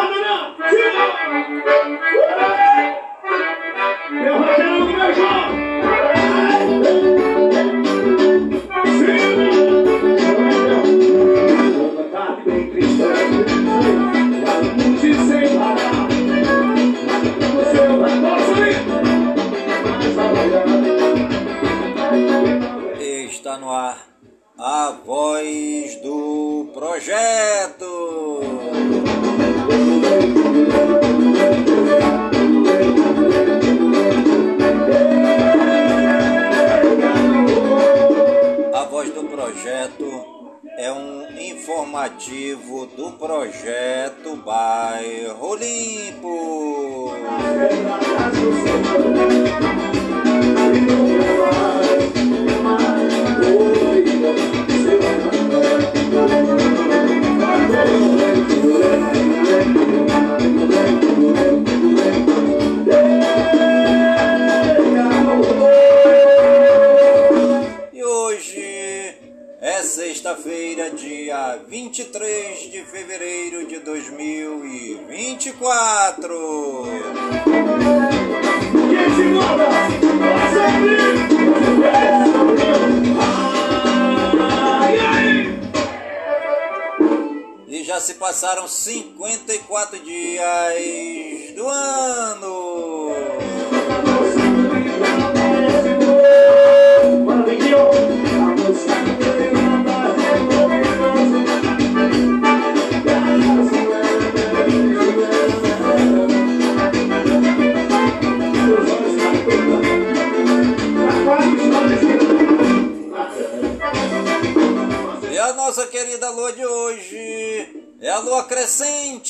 Puxa o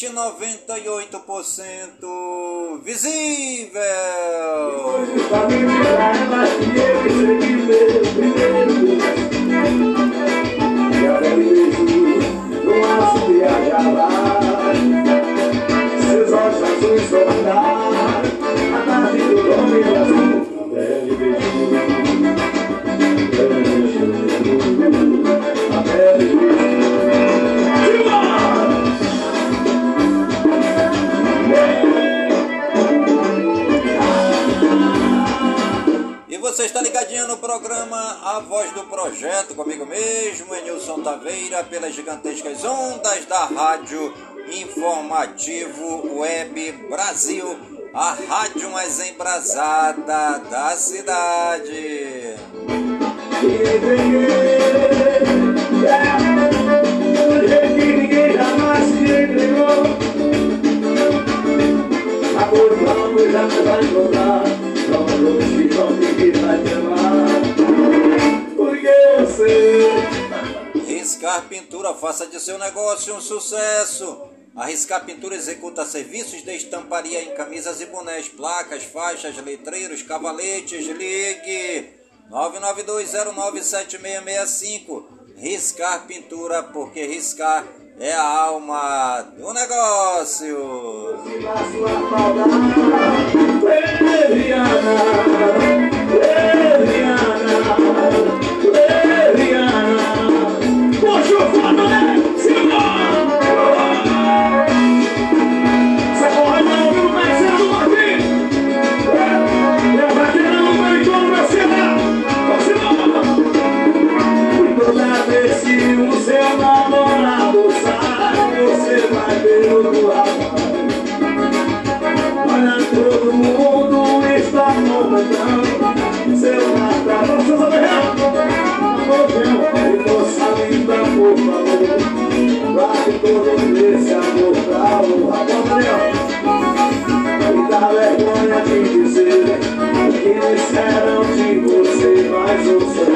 crescente 98% visível. Taveira, pelas gigantescas ondas da Rádio Informativo Web Brasil, a rádio mais embrasada da cidade. Amor vamos já te vai encontrar Vamos longe, vamos Pintura, faça de seu negócio um sucesso. A Riscar Pintura executa serviços de estamparia em camisas e bonés, placas, faixas, letreiros, cavaletes. Ligue 992097665. Riscar Pintura, porque riscar é a alma do negócio. Rapaz. Olha, todo mundo está comentando seu Natal. Você sabe real? E moça linda, por favor, guarde todo esse amor pra o rapaz. Daniel. E dá vergonha de dizer o que disseram de você, mas você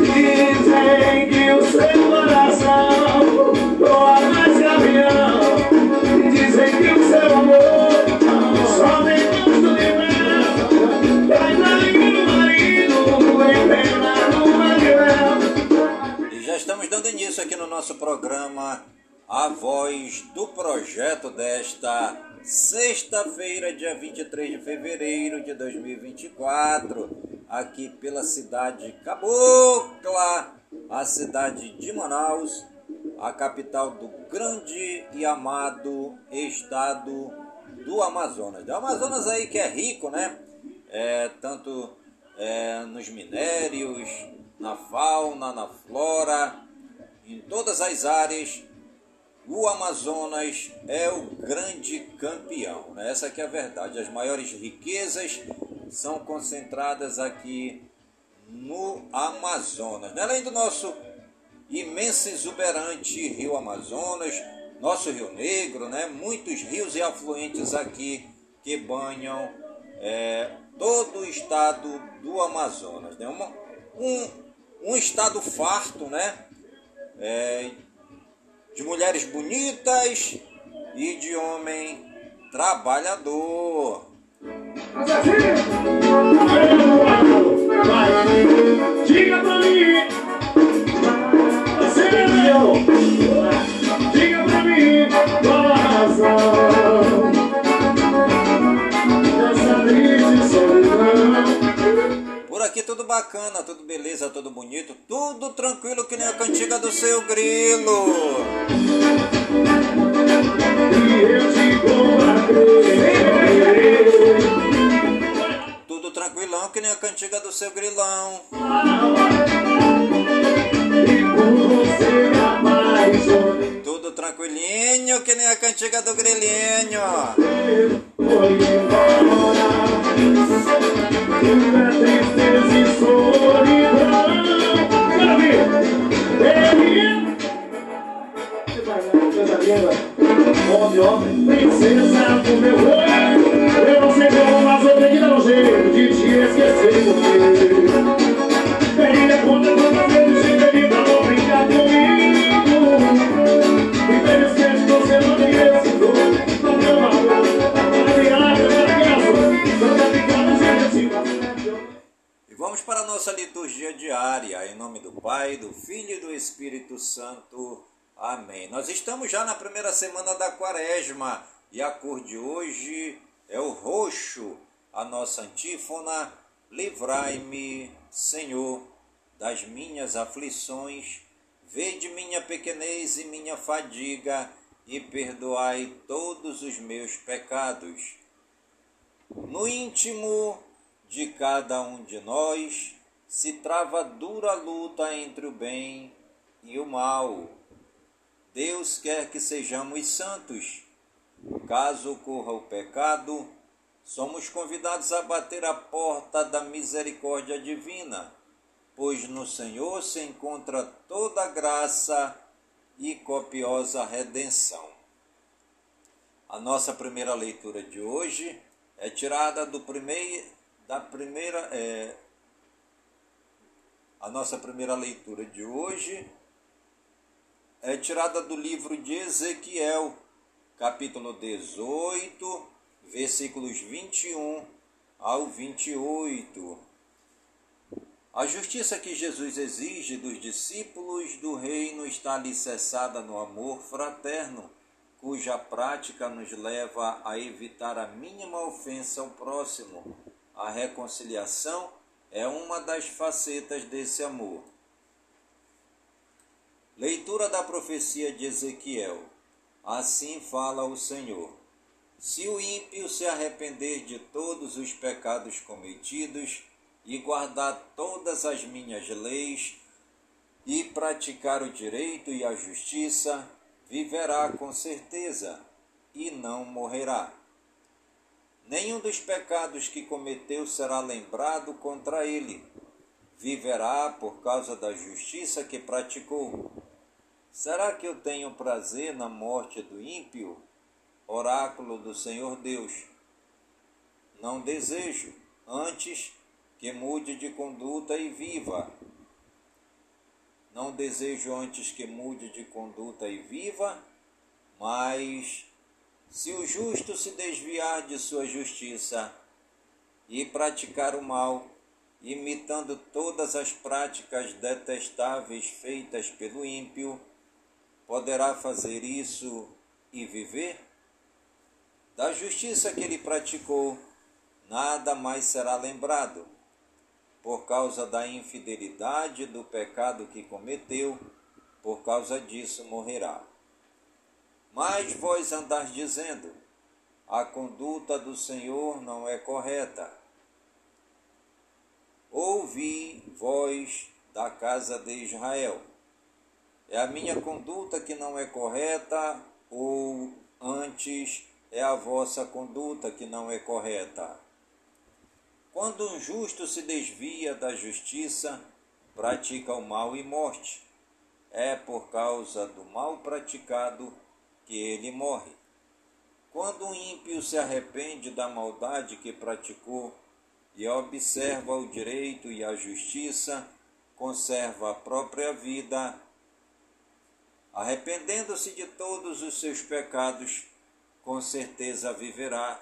Dizem que o seu coração voa mais que o marido, empenhado dando início aqui no nosso programa A Voz do Projeto desta sexta-feira, dia 23 de fevereiro de 2024, aqui pela cidade Cabocla, a cidade de Manaus, a capital do grande e amado estado do Amazonas. Do Amazonas aí que é rico, né? É, tanto é, nos minérios, na fauna, na flora, em todas as áreas, o Amazonas é o grande campeão. Né? Essa aqui é a verdade. As maiores riquezas são concentradas aqui no Amazonas. Né? Além do nosso imenso exuberante rio Amazonas, nosso Rio Negro, né? muitos rios e afluentes aqui que banham é, todo o estado do Amazonas. Né? Uma, um, um estado farto, né? É, de mulheres bonitas e de homem trabalhador. Diga pra mim, bacana, tudo beleza, tudo bonito, tudo tranquilo que nem a cantiga do seu grilo. Tudo tranquilão que nem a cantiga do seu grilão. Tudo tranquilinho que nem a cantiga do grilinho. Homem, homem, princesa do meu olho. Amém. Nós estamos já na primeira semana da quaresma e a cor de hoje é o roxo. A nossa antífona: Livrai-me, Senhor, das minhas aflições. Vede minha pequenez e minha fadiga e perdoai todos os meus pecados. No íntimo de cada um de nós se trava dura luta entre o bem e o mal. Deus quer que sejamos santos. Caso ocorra o pecado, somos convidados a bater a porta da misericórdia divina, pois no Senhor se encontra toda a graça e copiosa redenção. A nossa primeira leitura de hoje é tirada do primeiro, da primeira, é, a nossa primeira leitura de hoje é tirada do livro de Ezequiel, capítulo 18, versículos 21 ao 28. A justiça que Jesus exige dos discípulos do reino está alicerçada no amor fraterno, cuja prática nos leva a evitar a mínima ofensa ao próximo. A reconciliação é uma das facetas desse amor. Leitura da profecia de Ezequiel. Assim fala o Senhor. Se o ímpio se arrepender de todos os pecados cometidos e guardar todas as minhas leis e praticar o direito e a justiça, viverá com certeza e não morrerá. Nenhum dos pecados que cometeu será lembrado contra ele. Viverá por causa da justiça que praticou. Será que eu tenho prazer na morte do ímpio? Oráculo do Senhor Deus. Não desejo, antes que mude de conduta e viva. Não desejo antes que mude de conduta e viva, mas se o justo se desviar de sua justiça e praticar o mal, imitando todas as práticas detestáveis feitas pelo ímpio, poderá fazer isso e viver? Da justiça que ele praticou, nada mais será lembrado. Por causa da infidelidade do pecado que cometeu, por causa disso morrerá. Mas vós andais dizendo: a conduta do Senhor não é correta. Ouvi, vós da casa de Israel. É a minha conduta que não é correta, ou antes é a vossa conduta que não é correta? Quando um justo se desvia da justiça, pratica o mal e morte. É por causa do mal praticado que ele morre. Quando um ímpio se arrepende da maldade que praticou e observa o direito e a justiça, conserva a própria vida, arrependendo-se de todos os seus pecados, com certeza viverá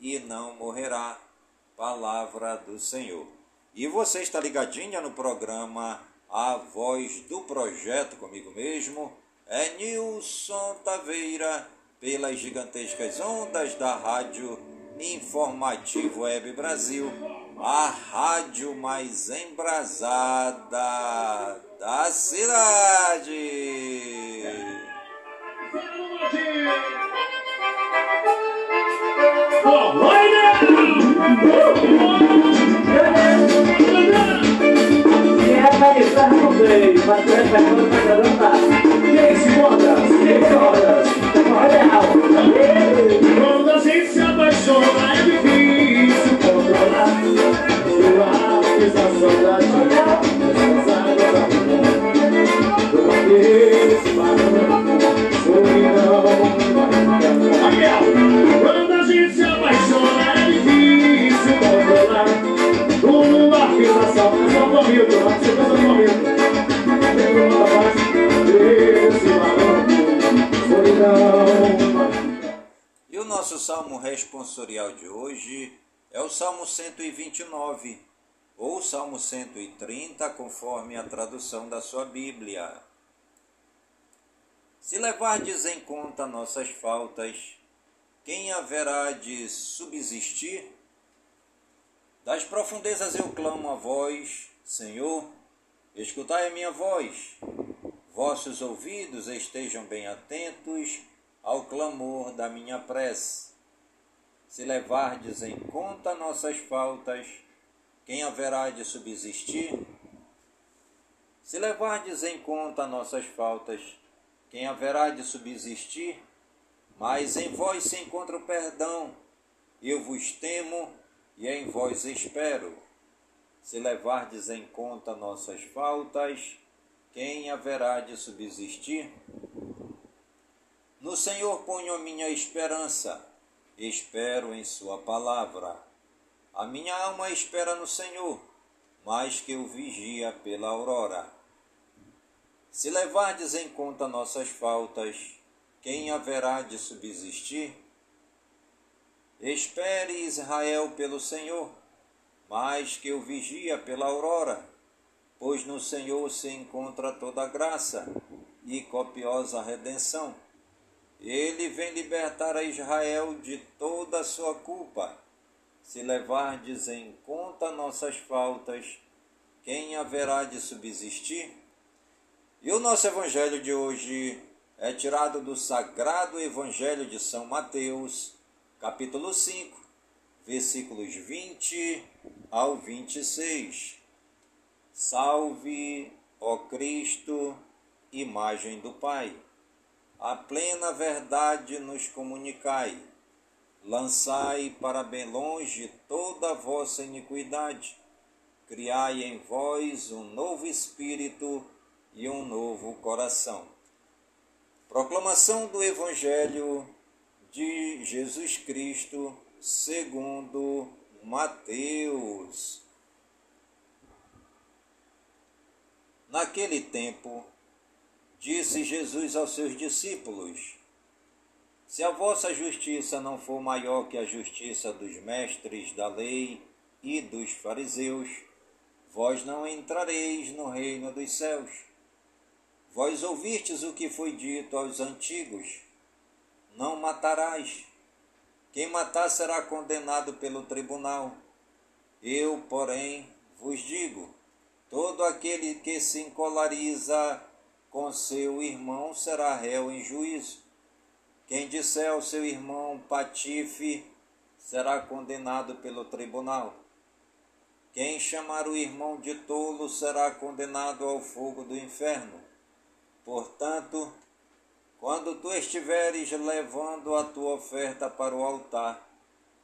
e não morrerá. Palavra do Senhor. E você está ligadinha no programa A Voz do Projeto comigo mesmo, é Nilson Taveira, pelas gigantescas ondas da Rádio Informativo Web Brasil, a rádio mais embrasada da cidade. Realizar no meio, mas tu é pegando pra garantar. Quem se manda, quem chora, olha Quando a gente se apaixona é difícil controlar Sua sensação da E o nosso salmo responsorial de hoje é o Salmo 129, ou Salmo 130, conforme a tradução da sua Bíblia. Se levardes em conta nossas faltas, quem haverá de subsistir? Das profundezas eu clamo a vós, Senhor, escutai a minha voz. Vossos ouvidos estejam bem atentos ao clamor da minha prece. Se levardes em conta nossas faltas, quem haverá de subsistir? Se levardes em conta nossas faltas, quem haverá de subsistir? Mas em vós se encontra o perdão, eu vos temo e em vós espero. Se levardes em conta nossas faltas, quem haverá de subsistir? No Senhor ponho a minha esperança, espero em Sua palavra. A minha alma espera no Senhor, mais que o vigia pela aurora. Se levardes em conta nossas faltas, quem haverá de subsistir? Espere Israel pelo Senhor, mais que o vigia pela aurora, pois no Senhor se encontra toda graça e copiosa redenção. Ele vem libertar a Israel de toda a sua culpa. Se levardes em conta nossas faltas, quem haverá de subsistir? E o nosso evangelho de hoje é tirado do Sagrado Evangelho de São Mateus, capítulo 5, versículos 20 ao 26. Salve, ó Cristo, imagem do Pai. A plena verdade nos comunicai. Lançai para bem longe toda a vossa iniquidade. Criai em vós um novo espírito e um novo coração. Proclamação do Evangelho de Jesus Cristo segundo Mateus. Naquele tempo, disse Jesus aos seus discípulos: Se a vossa justiça não for maior que a justiça dos mestres da lei e dos fariseus, vós não entrareis no reino dos céus. Vós ouvistes o que foi dito aos antigos: Não matarás. Quem matar será condenado pelo tribunal. Eu, porém, vos digo: todo aquele que se encolariza com seu irmão será réu em juízo. Quem disser ao seu irmão patife será condenado pelo tribunal. Quem chamar o irmão de tolo será condenado ao fogo do inferno. Portanto, quando tu estiveres levando a tua oferta para o altar,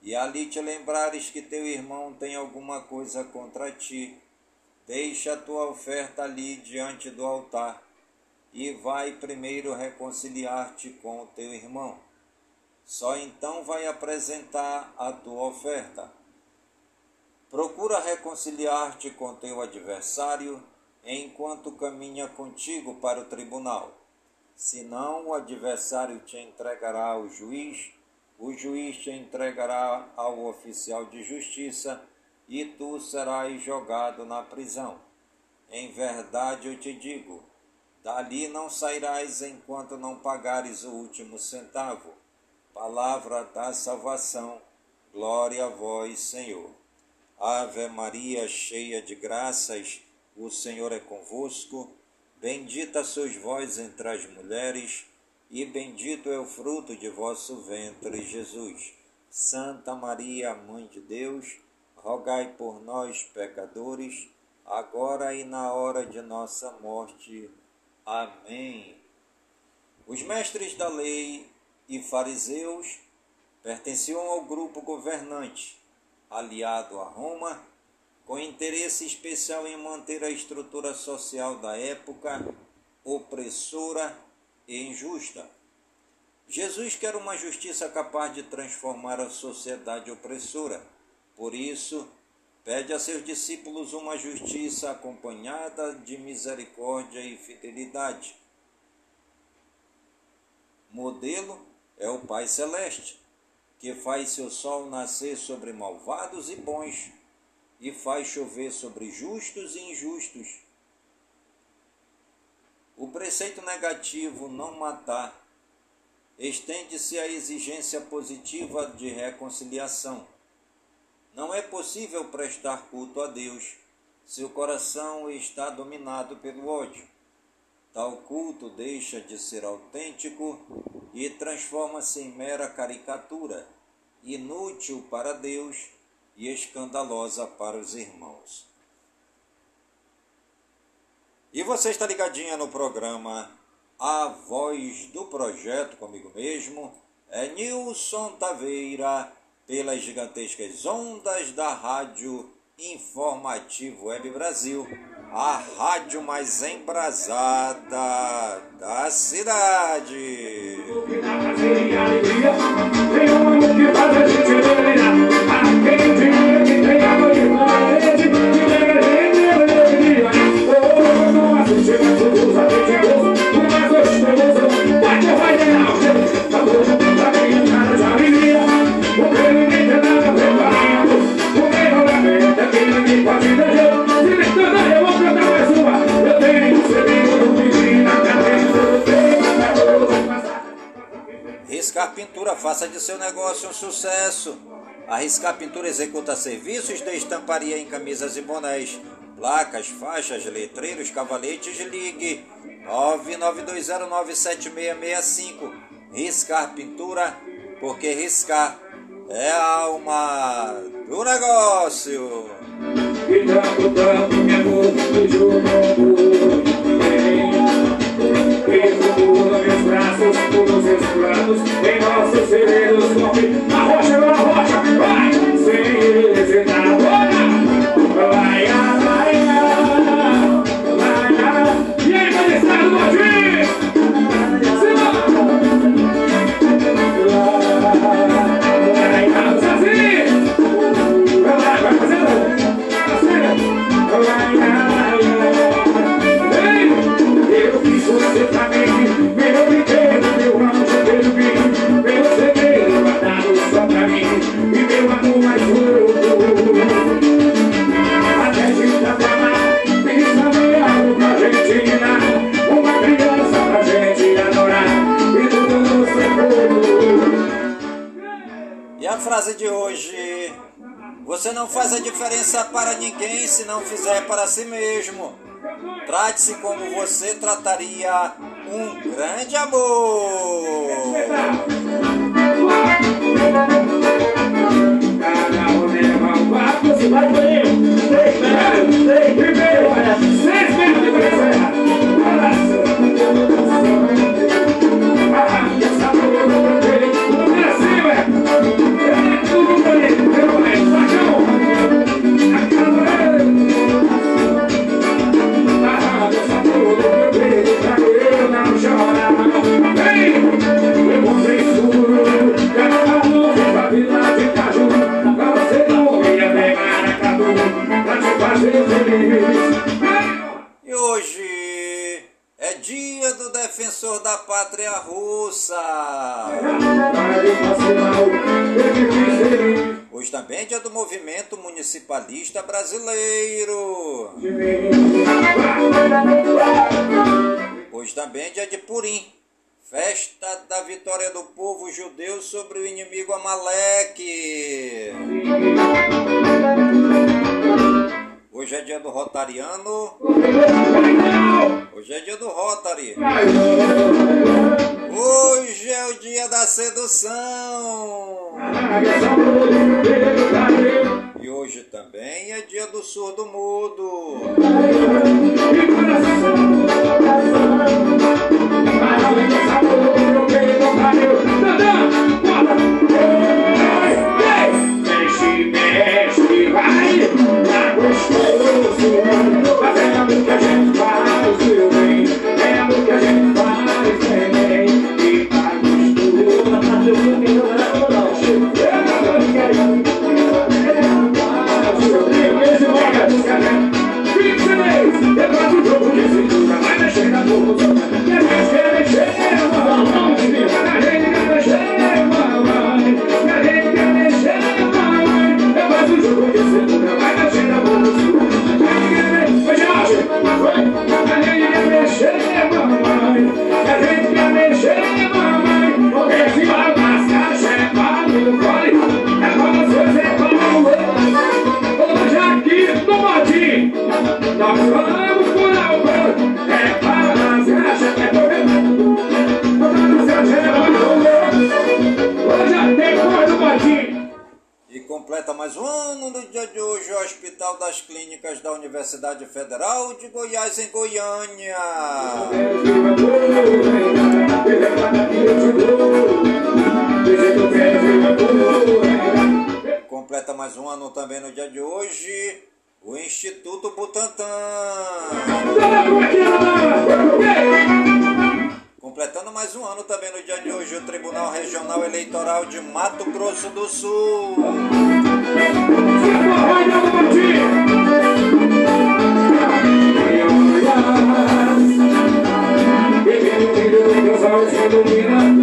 e ali te lembrares que teu irmão tem alguma coisa contra ti, deixa a tua oferta ali diante do altar, e vai primeiro reconciliar-te com o teu irmão. Só então vai apresentar a tua oferta. Procura reconciliar-te com teu adversário enquanto caminha contigo para o tribunal. Senão o adversário te entregará ao juiz, o juiz te entregará ao oficial de justiça e tu serás jogado na prisão. Em verdade eu te digo: dali não sairás enquanto não pagares o último centavo. Palavra da salvação. Glória a vós, Senhor. Ave Maria, cheia de graças, o Senhor é convosco. Bendita sois vós entre as mulheres, e bendito é o fruto de vosso ventre, Jesus. Santa Maria, Mãe de Deus, rogai por nós, pecadores, agora e na hora de nossa morte. Amém. Os mestres da lei e fariseus pertenciam ao grupo governante aliado a Roma, com interesse especial em manter a estrutura social da época opressora e injusta. Jesus quer uma justiça capaz de transformar a sociedade opressora. Por isso, pede a seus discípulos uma justiça acompanhada de misericórdia e fidelidade. Modelo é o Pai Celeste que faz seu sol nascer sobre malvados e bons, e faz chover sobre justos e injustos. O preceito negativo não matar estende-se à exigência positiva de reconciliação. Não é possível prestar culto a Deus se o coração está dominado pelo ódio. Tal culto deixa de ser autêntico e transforma-se em mera caricatura, inútil para Deus e escandalosa para os irmãos. E você está ligadinha no programa A Voz do Projeto comigo mesmo, é Nilson Taveira, pelas gigantescas ondas da Rádio Informativo Web Brasil a rádio mais embrasada da cidade. Riscar Pintura, faça de seu negócio um sucesso. A Riscar Pintura executa serviços de estamparia em camisas e bonés, placas, faixas, letreiros, cavaletes, ligue 992097665. Riscar Pintura, porque riscar é a alma do negócio. Tanto, tanto, meu amor, Pula meus braços, pula seus planos Em nossos segredos, diferença para ninguém se não fizer para si mesmo. Trate-se como você trataria um grande amor. Municipalista brasileiro. Hoje também é dia de Purim, festa da vitória do povo judeu sobre o inimigo Amaleque. Hoje é dia do Rotariano. Hoje é dia do Rotary. Hoje é o dia da sedução. E hoje também é dia do surdo mudo. Mexe, de Goiás, em Goiânia. Completa mais um ano também no dia de hoje o Instituto Butantan. Completando mais um ano também no dia de hoje o Tribunal Regional Eleitoral de Mato Grosso do Sul. Me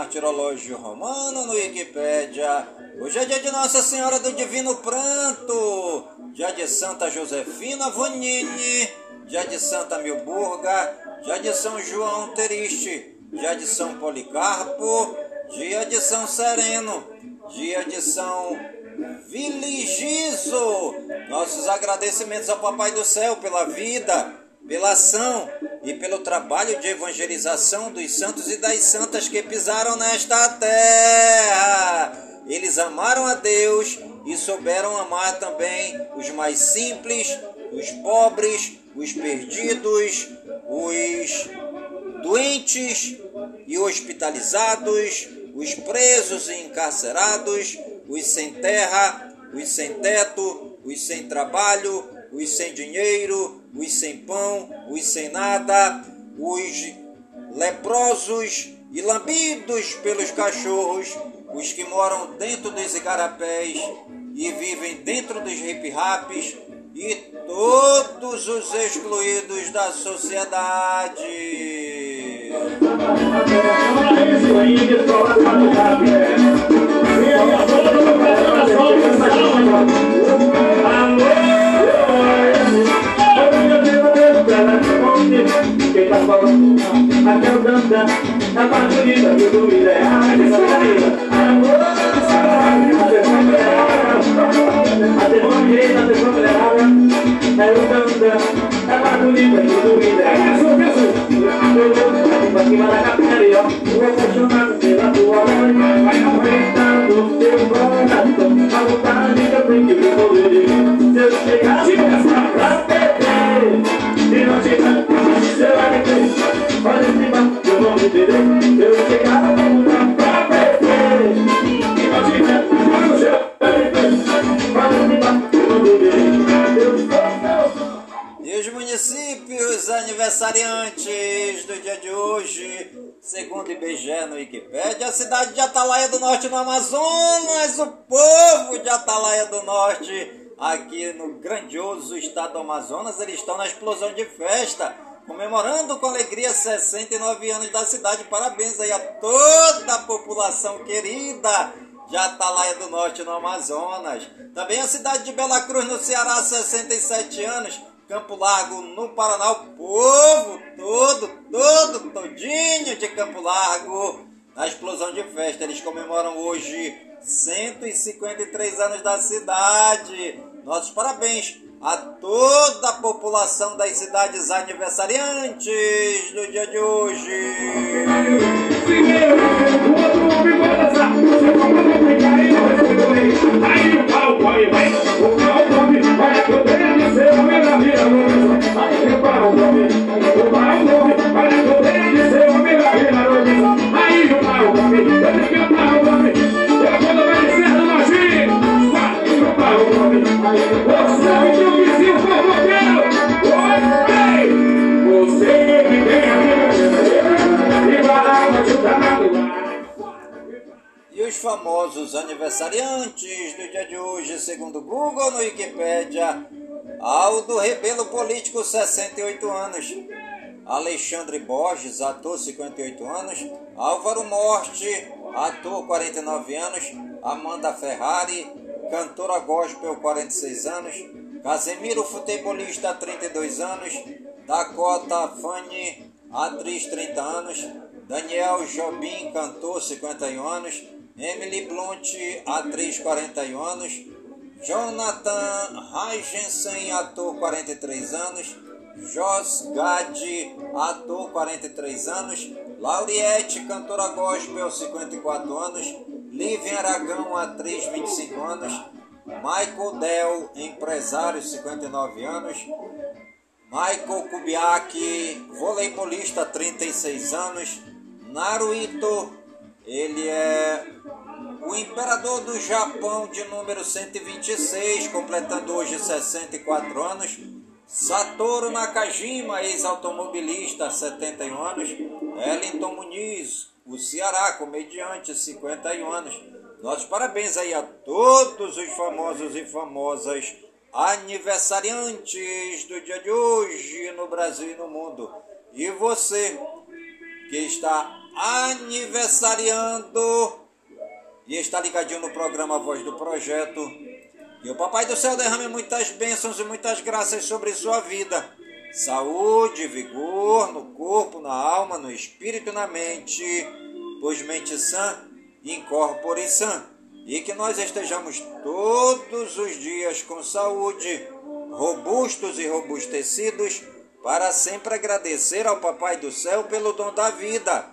martirológio romano no Wikipédia, hoje é dia de Nossa Senhora do Divino Pranto, dia de Santa Josefina Vonini, dia de Santa Milburga, dia de São João Teriste, dia de São Policarpo, dia de São Sereno, dia de São Viligiso. Nossos agradecimentos ao Papai do Céu pela vida, pela ação e pelo trabalho de evangelização dos santos e das santas que pisaram nesta terra. Eles amaram a Deus e souberam amar também os mais simples, os pobres, os perdidos, os doentes e hospitalizados, os presos e encarcerados, os sem terra, os sem teto, os sem trabalho, os sem dinheiro, os sem pão, os sem nada, os leprosos e lambidos pelos cachorros, os que moram dentro dos igarapés e vivem dentro dos hip-raps e todos os excluídos da sociedade. Tá falando? Até o dança, a parte bonita, tudo ideal, amor, atenção direita, atenção acelerada, é o dança, a parte bonita, tudo ideal, pra cima da capitaria, o apaixonado pela tua voz, vai aumentando teu coração, a vontade que eu tenho que me poder, se eu chegar pra E os municípios aniversariantes do dia de hoje, segundo IBGE no Wikipedia, a cidade de Atalaia do Norte no Amazonas, o povo de Atalaia do Norte, aqui no grandioso estado do Amazonas, eles estão na explosão de festa comemorando com alegria 69 anos da cidade. Parabéns aí a toda a população querida de Atalaia do Norte, no Amazonas. Também a cidade de Bela Cruz, no Ceará, 67 anos. Campo Largo, no Paraná, o povo todo, todo, todinho de Campo Largo. Na explosão de festa, eles comemoram hoje 153 anos da cidade. Nossos parabéns a toda a população das cidades aniversariantes do dia de hoje. Aí famosos aniversariantes do dia de hoje, segundo Google no Wikipedia, Aldo Rebelo, político, 68 anos. Alexandre Borges, ator, 58 anos. Álvaro Morte, ator, 49 anos. Amanda Ferrari, cantora gospel, 46 anos. Casemiro, futebolista, 32 anos. Dakota Fanny, atriz, 30 anos. Daniel Jobim, cantor, 51 anos. Emily Blunt, atriz, 41 anos. Jonathan Heijensen, ator 43 anos. Jos Gad, ator 43 anos. Lauriette, cantora gospel 54 anos. Lívia Aragão, atriz 25 anos. Michael Dell, empresário 59 anos. Michael Kubiak, voleibolista 36 anos. Naruhito, ele é o imperador do Japão de número 126, completando hoje 64 anos. Satoru Nakajima, ex-automobilista, 71 anos. Ellington Muniz, o Ceará, comediante, 51 anos. Nossos parabéns aí a todos os famosos e famosas aniversariantes do dia de hoje no Brasil e no mundo. E você que está aniversariando e está ligadinho no programa Voz do Projeto. E o Papai do Céu derrame muitas bênçãos e muitas graças sobre sua vida. Saúde, vigor no corpo, na alma, no espírito e na mente, pois mente sã, incorpore sã. E que nós estejamos todos os dias com saúde, robustos e robustecidos, para sempre agradecer ao Papai do Céu pelo dom da vida,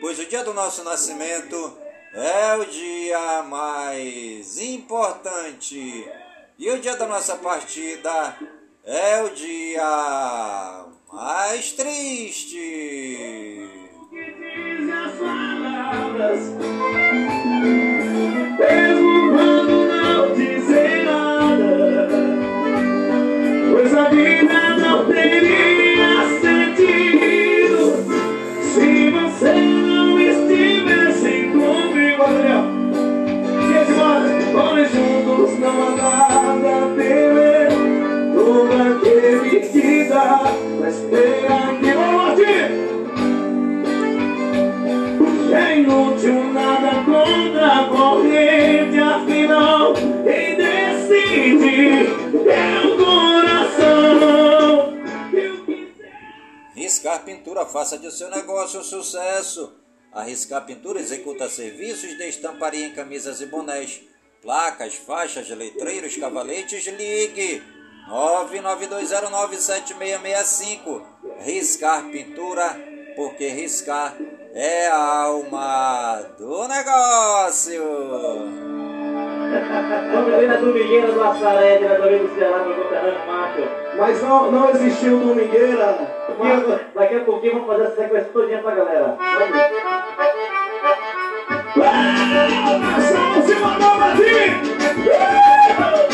pois o dia do nosso nascimento é o dia mais importante e o dia da nossa partida é o dia mais triste. Mesmo quando não nada, pois a vida não tem Riscar Pintura, faça de seu negócio um sucesso. A Riscar Pintura executa serviços de estamparia em camisas e bonés, placas, faixas, letreiros, cavaletes. Ligue 992097665. Riscar Pintura, porque riscar é a alma do negócio. Vamos ver na domingueira do Assaré, diretamente do Ceará, meu conterrâneo macho. Mas não, não existiu domingueira. Mas Daqui a pouquinho vamos fazer essa sequência todinha pra galera. Vamos. Nação se mandou Brasil!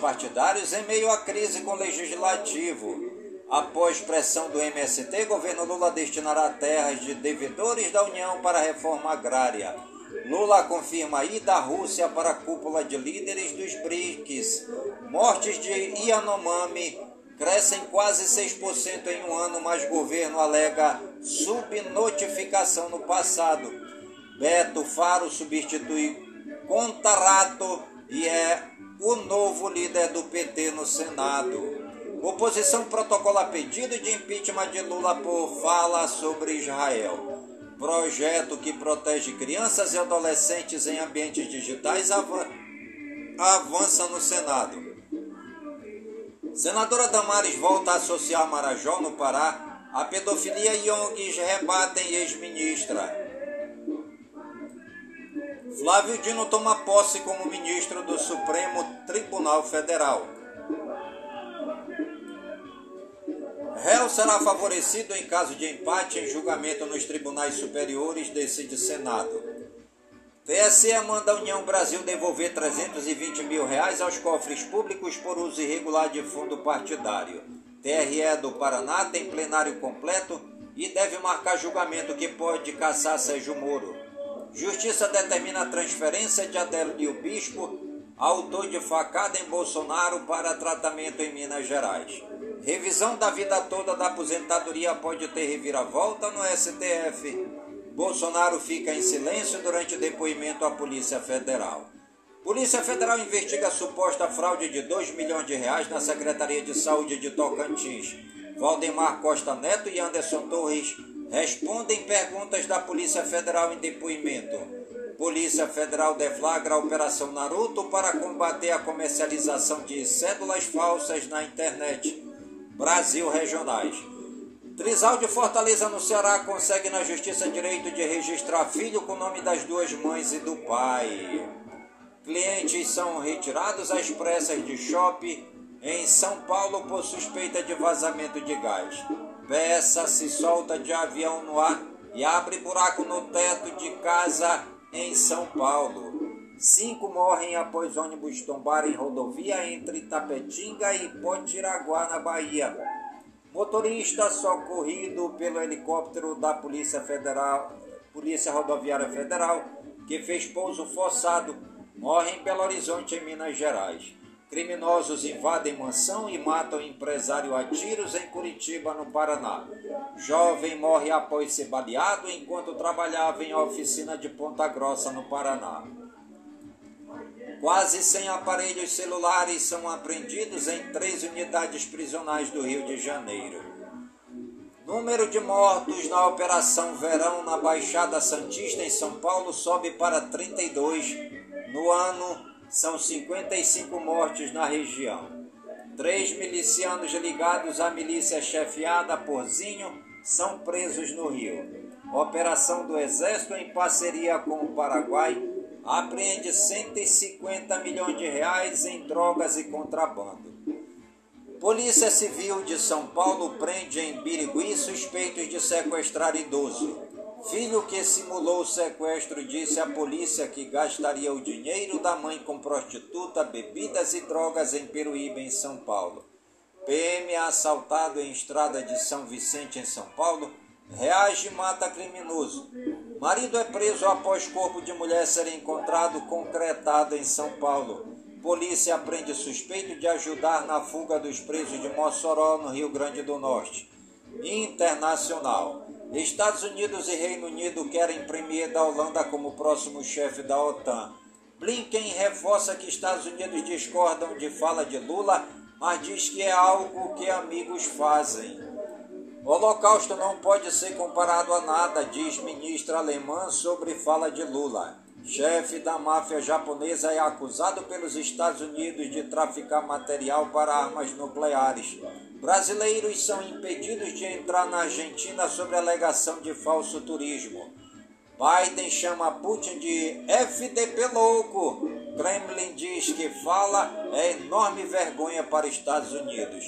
Partidários em meio à crise com o legislativo. Após pressão do MST, governo Lula destinará terras de devedores da União para a reforma agrária. Lula confirma ida à Rússia para a cúpula de líderes dos BRICS. Mortes de Yanomami crescem quase 6% em um ano, mas governo alega subnotificação no passado. Beto Faro substitui Contarato e é o novo líder do PT no Senado. Oposição protocola pedido de impeachment de Lula por fala sobre Israel. Projeto que protege crianças e adolescentes em ambientes digitais ava- avança no Senado. Senadora Damares volta a associar Marajó no Pará a pedofilia e ONGs rebatem ex-ministra. Flávio Dino toma posse como ministro do Supremo Tribunal Federal. Réu será favorecido em caso de empate em julgamento nos tribunais superiores, decide Senado. TSE manda a União Brasil devolver 320 mil reais aos cofres públicos por uso irregular de fundo partidário. TRE do Paraná tem plenário completo e deve marcar julgamento que pode caçar Sérgio Moro. Justiça determina a transferência de Adélio Bispo, autor de facada em Bolsonaro, para tratamento em Minas Gerais. Revisão da vida toda da aposentadoria pode ter reviravolta no STF. Bolsonaro fica em silêncio durante depoimento à Polícia Federal. Polícia Federal investiga suposta fraude de 2 milhões de reais na Secretaria de Saúde de Tocantins. Valdemar Costa Neto e Anderson Torres respondem perguntas da Polícia Federal em depoimento. Polícia Federal deflagra a Operação Naruto para combater a comercialização de cédulas falsas na internet. Brasil Regionais. Trisal de Fortaleza no Ceará consegue na Justiça direito de registrar filho com o nome das duas mães e do pai. Clientes são retirados às pressas de shopping em São Paulo por suspeita de vazamento de gás. Peça se solta de avião no ar e abre buraco no teto de casa em São Paulo. Cinco morrem após ônibus tombar em rodovia entre Tapetinga e Potiraguá, na Bahia. Motorista socorrido pelo helicóptero da Polícia Federal, Polícia Rodoviária Federal, que fez pouso forçado, morre em Belo Horizonte, em Minas Gerais. Criminosos invadem mansão e matam empresário a tiros em Curitiba, no Paraná. Jovem morre após ser baleado enquanto trabalhava em oficina de Ponta Grossa, no Paraná. Quase 100 aparelhos celulares são apreendidos em três unidades prisionais do Rio de Janeiro. Número de mortos na Operação Verão na Baixada Santista em São Paulo sobe para 32. No ano, são 55 mortes na região. Três milicianos ligados à milícia chefiada por Zinho são presos no Rio. Operação do Exército, em parceria com o Paraguai, apreende 150 milhões de reais em drogas e contrabando. Polícia Civil de São Paulo prende em Birigui suspeitos de sequestrar idoso. Filho que simulou o sequestro disse à polícia que gastaria o dinheiro da mãe com prostituta, bebidas e drogas em Peruíbe, em São Paulo. PM é assaltado em estrada de São Vicente, em São Paulo, reage e mata criminoso. Marido é preso após corpo de mulher ser encontrado concretado em São Paulo. Polícia prende suspeito de ajudar na fuga dos presos de Mossoró, no Rio Grande do Norte. Internacional. Estados Unidos e Reino Unido querem Premier da Holanda como próximo chefe da OTAN. Blinken reforça que Estados Unidos discordam de fala de Lula mas diz que é algo que amigos fazem. O Holocausto não pode ser comparado a nada, diz ministra alemã sobre fala de Lula. Chefe da máfia japonesa é acusado pelos Estados Unidos de traficar material para armas nucleares. Brasileiros são impedidos de entrar na Argentina sobre alegação de falso turismo. Biden chama Putin de FDP louco. Kremlin diz que fala é enorme vergonha para Estados Unidos.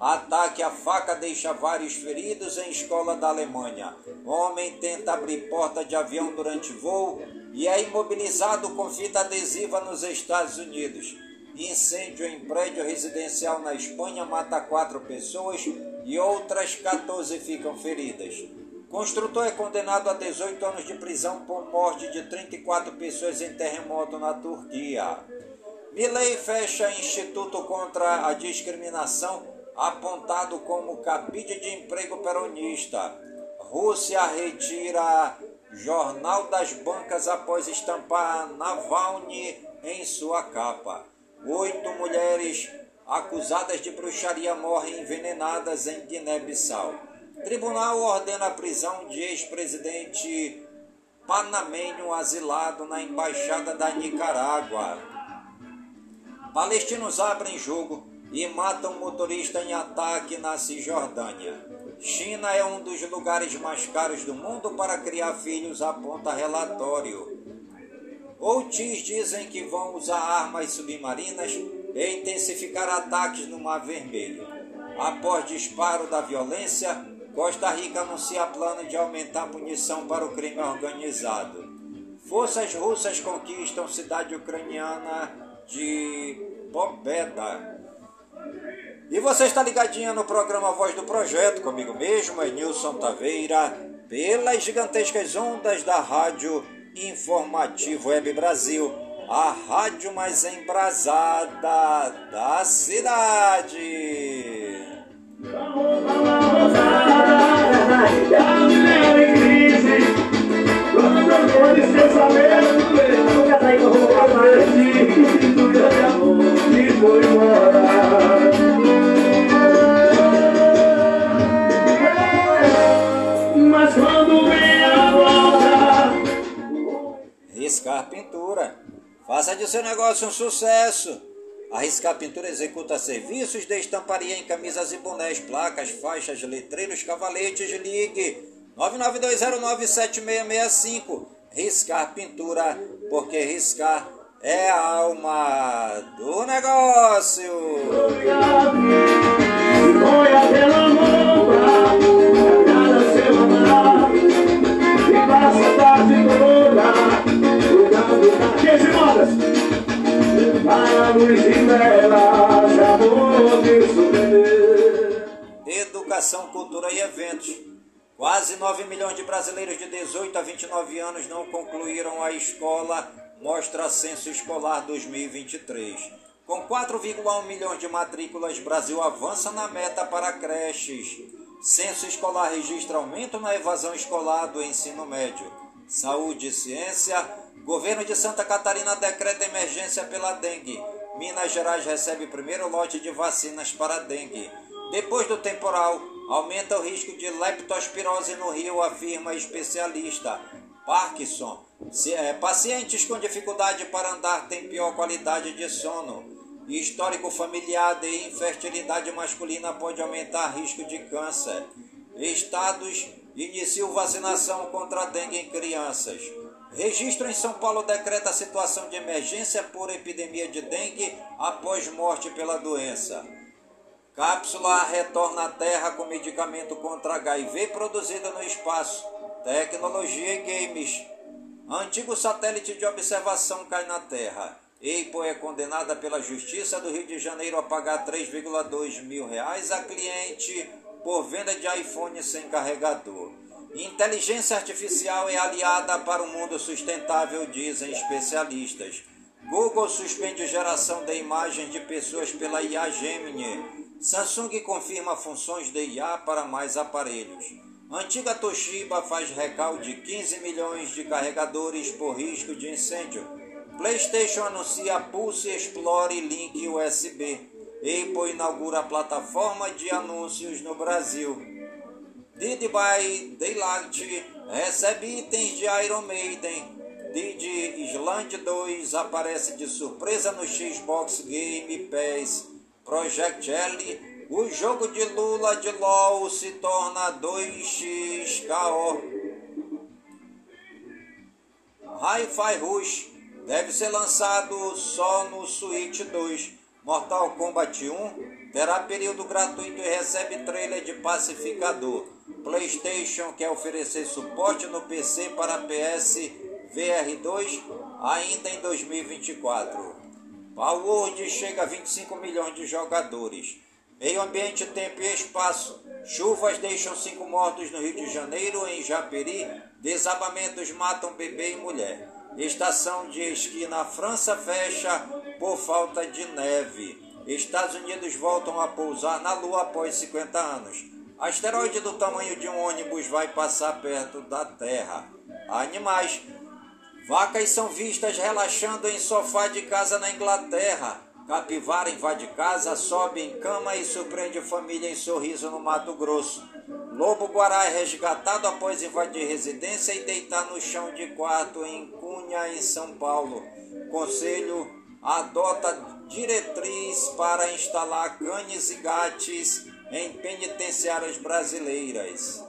Ataque à faca deixa vários feridos em escola da Alemanha. Homem tenta abrir porta de avião durante voo e é imobilizado com fita adesiva nos Estados Unidos. Incêndio em prédio residencial na Espanha mata quatro pessoas e outras 14 ficam feridas. Construtor é condenado a 18 anos de prisão por morte de 34 pessoas em terremoto na Turquia. Milley fecha Instituto contra a Discriminação, apontado como cabide de emprego peronista. Rússia retira Jornal das Bancas após estampar Navalny em sua capa. Oito mulheres acusadas de bruxaria morrem envenenadas em Guiné-Bissau. Tribunal ordena a prisão de ex-presidente panamenho asilado na embaixada da Nicarágua. Palestinos abrem jogo e matam motorista em ataque na Cisjordânia. China é um dos lugares mais caros do mundo para criar filhos, aponta relatório. Outis dizem que vão usar armas submarinas e intensificar ataques no Mar Vermelho. Após disparo da violência, Costa Rica anuncia plano de aumentar a punição para o crime organizado. Forças russas conquistam cidade ucraniana de Pobeda. E você está ligadinha no programa Voz do Projeto, comigo mesmo, é Nilson Taveira, pelas gigantescas ondas da Rádio Informativo Web Brasil, a rádio mais embrasada da cidade. A mulher em Faça de seu negócio um sucesso. A Riscar Pintura executa serviços de estamparia em camisas e bonés, placas, faixas, letreiros, cavaletes. Ligue 992097665. Riscar Pintura, porque riscar é a alma do negócio. roupa, 15 modas. Vai a luz de sobreviver. Educação, cultura e eventos. Quase 9 milhões de brasileiros de 18 a 29 anos não concluíram a escola, mostra Censo Escolar 2023. Com 4,1 milhões de matrículas, Brasil avança na meta para creches. Censo escolar registra aumento na evasão escolar do ensino médio. Saúde e ciência. Governo de Santa Catarina decreta emergência pela dengue. Minas Gerais recebe primeiro lote de vacinas para dengue. Depois do temporal, aumenta o risco de leptospirose no Rio, afirma especialista. Parkinson. É, pacientes com dificuldade para andar têm pior qualidade de sono. Histórico familiar de infertilidade masculina pode aumentar risco de câncer. Estados iniciam vacinação contra a dengue em crianças. Registro em São Paulo decreta situação de emergência por epidemia de dengue após morte pela doença. Cápsula retorna à Terra com medicamento contra HIV produzido no espaço. Tecnologia e games. Antigo satélite de observação cai na Terra. EIPO é condenada pela Justiça do Rio de Janeiro a pagar 3,2 mil reais a cliente por venda de iPhone sem carregador. Inteligência artificial é aliada para um mundo sustentável, dizem especialistas. Google suspende geração de imagens de pessoas pela IA Gemini. Samsung confirma funções de IA para mais aparelhos. Antiga Toshiba faz recal de 15 milhões de carregadores por risco de incêndio. PlayStation anuncia Pulse Explore Link USB. Apple inaugura plataforma de anúncios no Brasil. Did by Daylight recebe itens de Iron Maiden. Did Island 2 aparece de surpresa no Xbox Game Pass. Project L, o jogo de Lula de LOL se torna 2XKO. Hi-Fi Rush deve ser lançado só no Switch 2. Mortal Kombat 1 terá período gratuito e recebe trailer de Pacificador. PlayStation quer oferecer suporte no PC para PS VR2 ainda em 2024. Powerworld chega a 25 milhões de jogadores. Meio ambiente, tempo e espaço. Chuvas deixam cinco mortos no Rio de Janeiro, em Japeri. Desabamentos matam bebê e mulher. Estação de esqui na França fecha por falta de neve. Estados Unidos voltam a pousar na Lua após 50 anos. Asteroide do tamanho de um ônibus vai passar perto da Terra. Animais. Vacas são vistas relaxando em sofá de casa na Inglaterra. Capivara invade casa, sobe em cama e surpreende família em sorriso no Mato Grosso. Lobo Guará é resgatado após invadir residência e deitar no chão de quarto em Cunha, em São Paulo. Conselho adota diretriz para instalar canes e gates em penitenciárias brasileiras.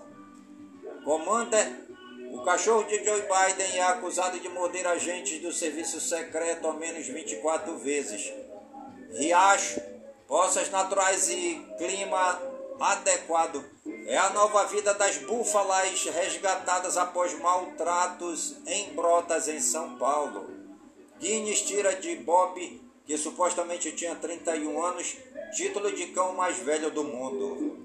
Commander, o cachorro de Joe Biden é acusado de morder agentes do serviço secreto ao menos 24 vezes. Riacho, poças naturais e clima adequado. É a nova vida das búfalas resgatadas após maltratos em brotas em São Paulo. Guinness tira de Bob, que supostamente tinha 31 anos, título de cão mais velho do mundo.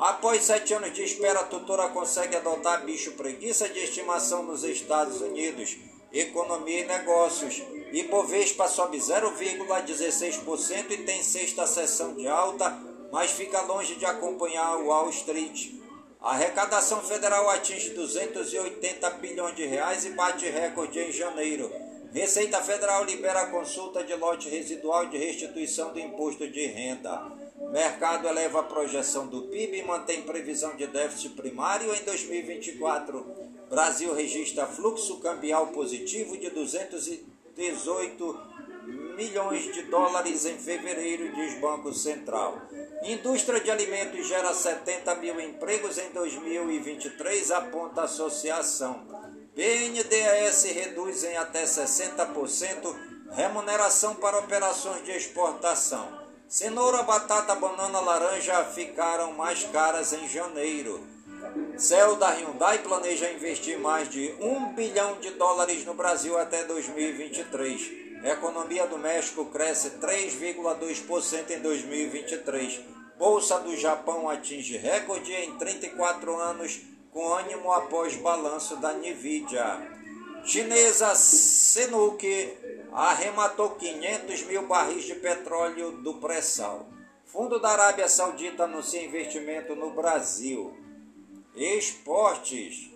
Após sete anos de espera, a tutora consegue adotar bicho preguiça de estimação nos Estados Unidos. Economia e negócios. Ibovespa sobe 0,16% e tem sexta sessão de alta, mas fica longe de acompanhar o Wall Street. A arrecadação federal atinge 280 bilhões de reais e bate recorde em janeiro. Receita Federal libera a consulta de lote residual de restituição do imposto de renda. Mercado eleva a projeção do PIB e mantém previsão de déficit primário em 2024. Brasil registra fluxo cambial positivo de 218 milhões de dólares em fevereiro, diz Banco Central. Indústria de alimentos gera 70 mil empregos em 2023, aponta a associação. BNDES reduz em até 60% remuneração para operações de exportação. Cenoura, batata, banana, laranja ficaram mais caras em janeiro. Céu da Hyundai planeja investir mais de 1 bilhão de dólares no Brasil até 2023. A economia do México cresce 3,2% em 2023. Bolsa do Japão atinge recorde em 34 anos, com ânimo após balanço da Nvidia. Chinesa Senuque arrematou 500 mil barris de petróleo do pré-sal. Fundo da Arábia Saudita anuncia investimento no Brasil. Esportes.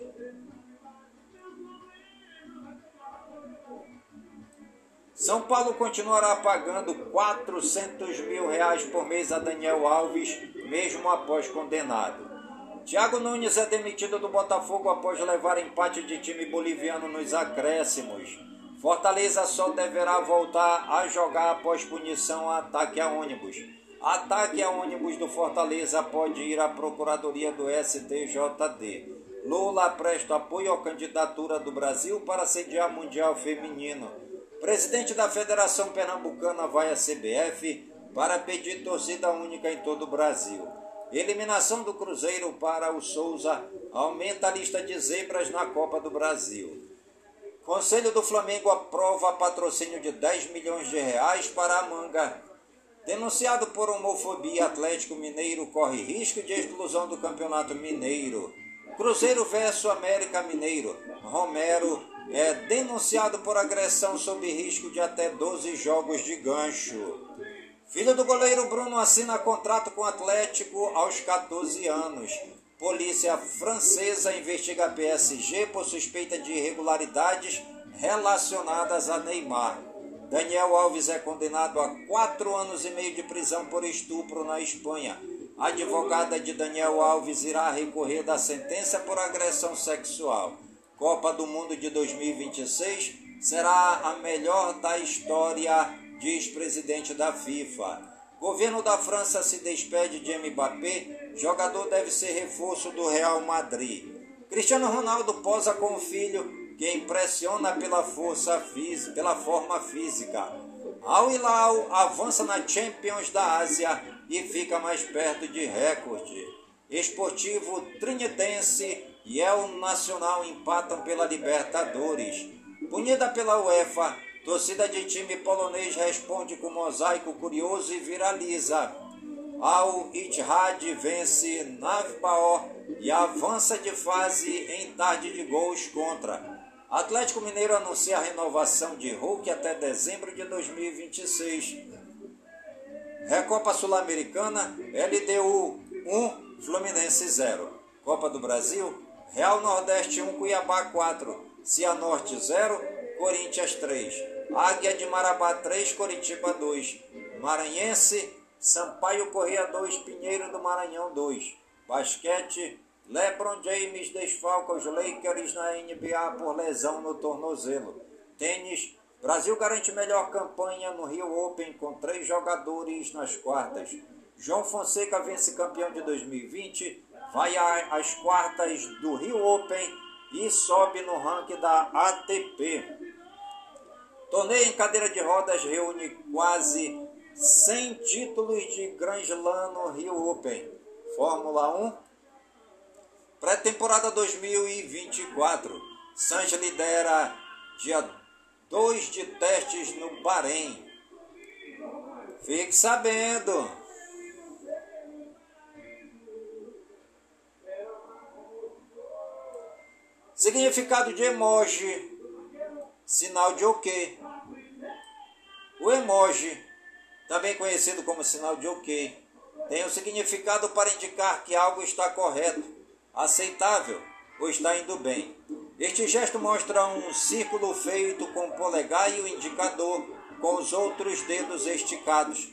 São Paulo continuará pagando 400 mil reais por mês a Daniel Alves, mesmo após condenado. Thiago Nunes é demitido do Botafogo após levar empate de time boliviano nos acréscimos. Fortaleza só deverá voltar a jogar após punição a ataque a ônibus. Ataque a ônibus do Fortaleza pode ir à Procuradoria do STJD. Lula presta apoio à candidatura do Brasil para sediar Mundial Feminino. Presidente da Federação Pernambucana vai à CBF para pedir torcida única em todo o Brasil. Eliminação do Cruzeiro para o Souza aumenta a lista de zebras na Copa do Brasil. Conselho do Flamengo aprova patrocínio de 10 milhões de reais para a manga. Denunciado por homofobia, Atlético Mineiro corre risco de exclusão do Campeonato Mineiro. Cruzeiro versus América Mineiro. Romero é denunciado por agressão sob risco de até 12 jogos de gancho. Filho do goleiro Bruno assina contrato com o Atlético aos 14 anos. Polícia francesa investiga PSG por suspeita de irregularidades relacionadas a Neymar. Daniel Alves é condenado a quatro anos e meio de prisão por estupro na Espanha. A advogada de Daniel Alves irá recorrer da sentença por agressão sexual. Copa do Mundo de 2026 será a melhor da história, diz presidente da FIFA. Governo da França se despede de Mbappé, jogador deve ser reforço do Real Madrid. Cristiano Ronaldo posa com o filho, que impressiona pela força física, pela forma física. Al Hilal avança na Champions da Ásia e fica mais perto de recorde. Esportivo Trinitense e El Nacional empatam pela Libertadores. Punida pela UEFA, Torcida de time polonês responde com mosaico curioso e viraliza. Al Ittihad vence Navbaor e avança de fase em tarde de gols contra. Atlético Mineiro anuncia a renovação de Hulk até dezembro de 2026. Recopa Sul-Americana, LDU 1, Fluminense 0. Copa do Brasil, Real Nordeste 1, Cuiabá 4. Cianorte 0, Corinthians 3. Águia de Marabá 3, Coritiba 2. Maranhense, Sampaio Correia 2, Pinheiro do Maranhão 2. Basquete, LeBron James desfalca os Lakers na NBA por lesão no tornozelo. Tênis, Brasil garante melhor campanha no Rio Open com três jogadores nas quartas. João Fonseca vence campeão de 2020, vai às quartas do Rio Open e sobe no ranking da ATP. Torneio em cadeira de rodas reúne quase 100 títulos de Grand Slam no Rio Open. Fórmula 1. Pré-temporada 2024. Sanches lidera dia 2 de testes no Bahrein. Fique sabendo. Significado de emoji sinal de OK. O emoji, também conhecido como sinal de OK, tem o um significado para indicar que algo está correto, aceitável ou está indo bem. Este gesto mostra um círculo feito com o polegar e o indicador com os outros dedos esticados.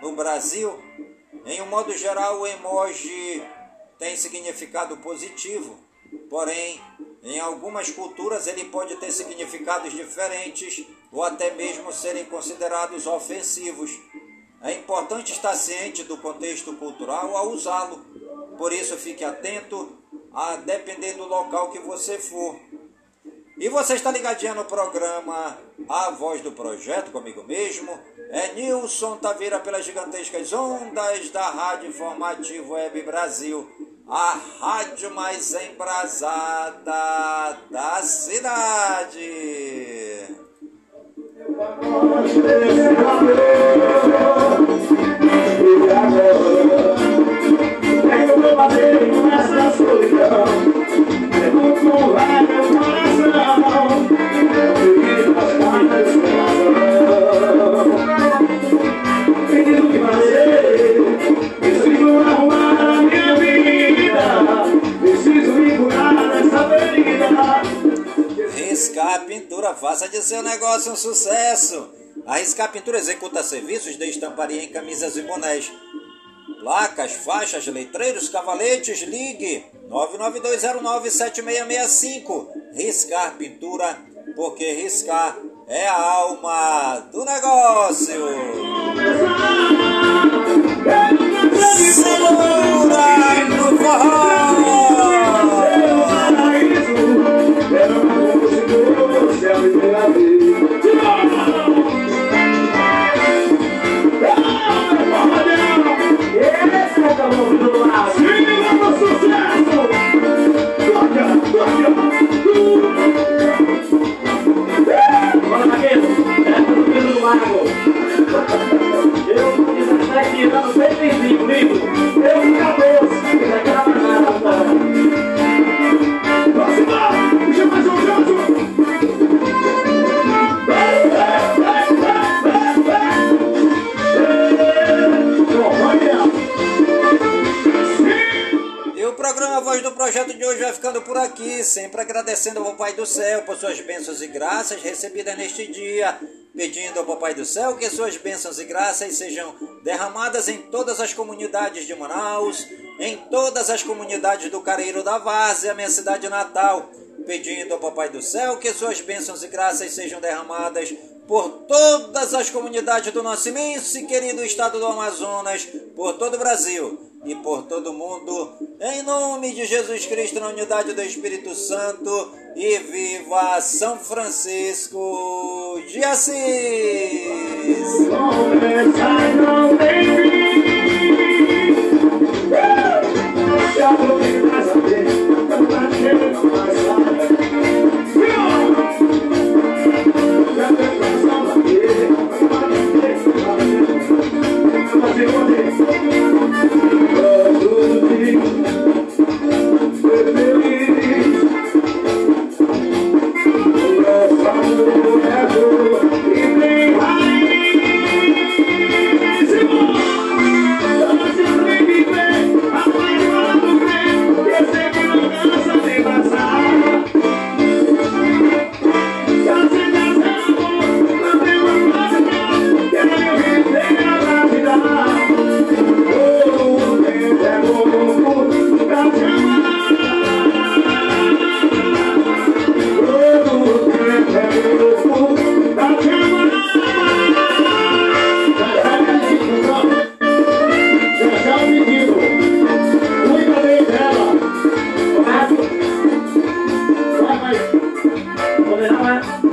No Brasil, em um modo geral, o emoji tem significado positivo, porém, em algumas culturas ele pode ter significados diferentes ou até mesmo serem considerados ofensivos. É importante estar ciente do contexto cultural ao usá-lo. Por isso fique atento a depender do local que você for. E você está ligadinho no programa A Voz do Projeto comigo mesmo. É Nilson Taveira pelas gigantescas ondas da Rádio Informativo Web Brasil a rádio mais embrasada da cidade. Um sucesso. A Riscar Pintura executa serviços de estamparia em camisas e bonés. Placas, faixas, letreiros, cavaletes, ligue 992097665. Riscar Pintura, porque riscar é a alma do negócio. Segura no forró! 105 livros. Eu fiz 14. Daquela manada. E o programa Voz do Projeto de hoje vai ficando por aqui, sempre agradecendo ao Papai do Céu por suas bênçãos e graças recebidas neste dia, pedindo ao Papai do Céu que suas bênçãos e graças sejam derramadas em todas as comunidades de Manaus, em todas as comunidades do Careiro da Várzea, minha cidade natal, pedindo ao Papai do Céu que suas bênçãos e graças sejam derramadas por todas as comunidades do nosso imenso e querido estado do Amazonas, por todo o Brasil e por todo mundo, em nome de Jesus Cristo, na unidade do Espírito Santo, e viva São Francisco de Assis!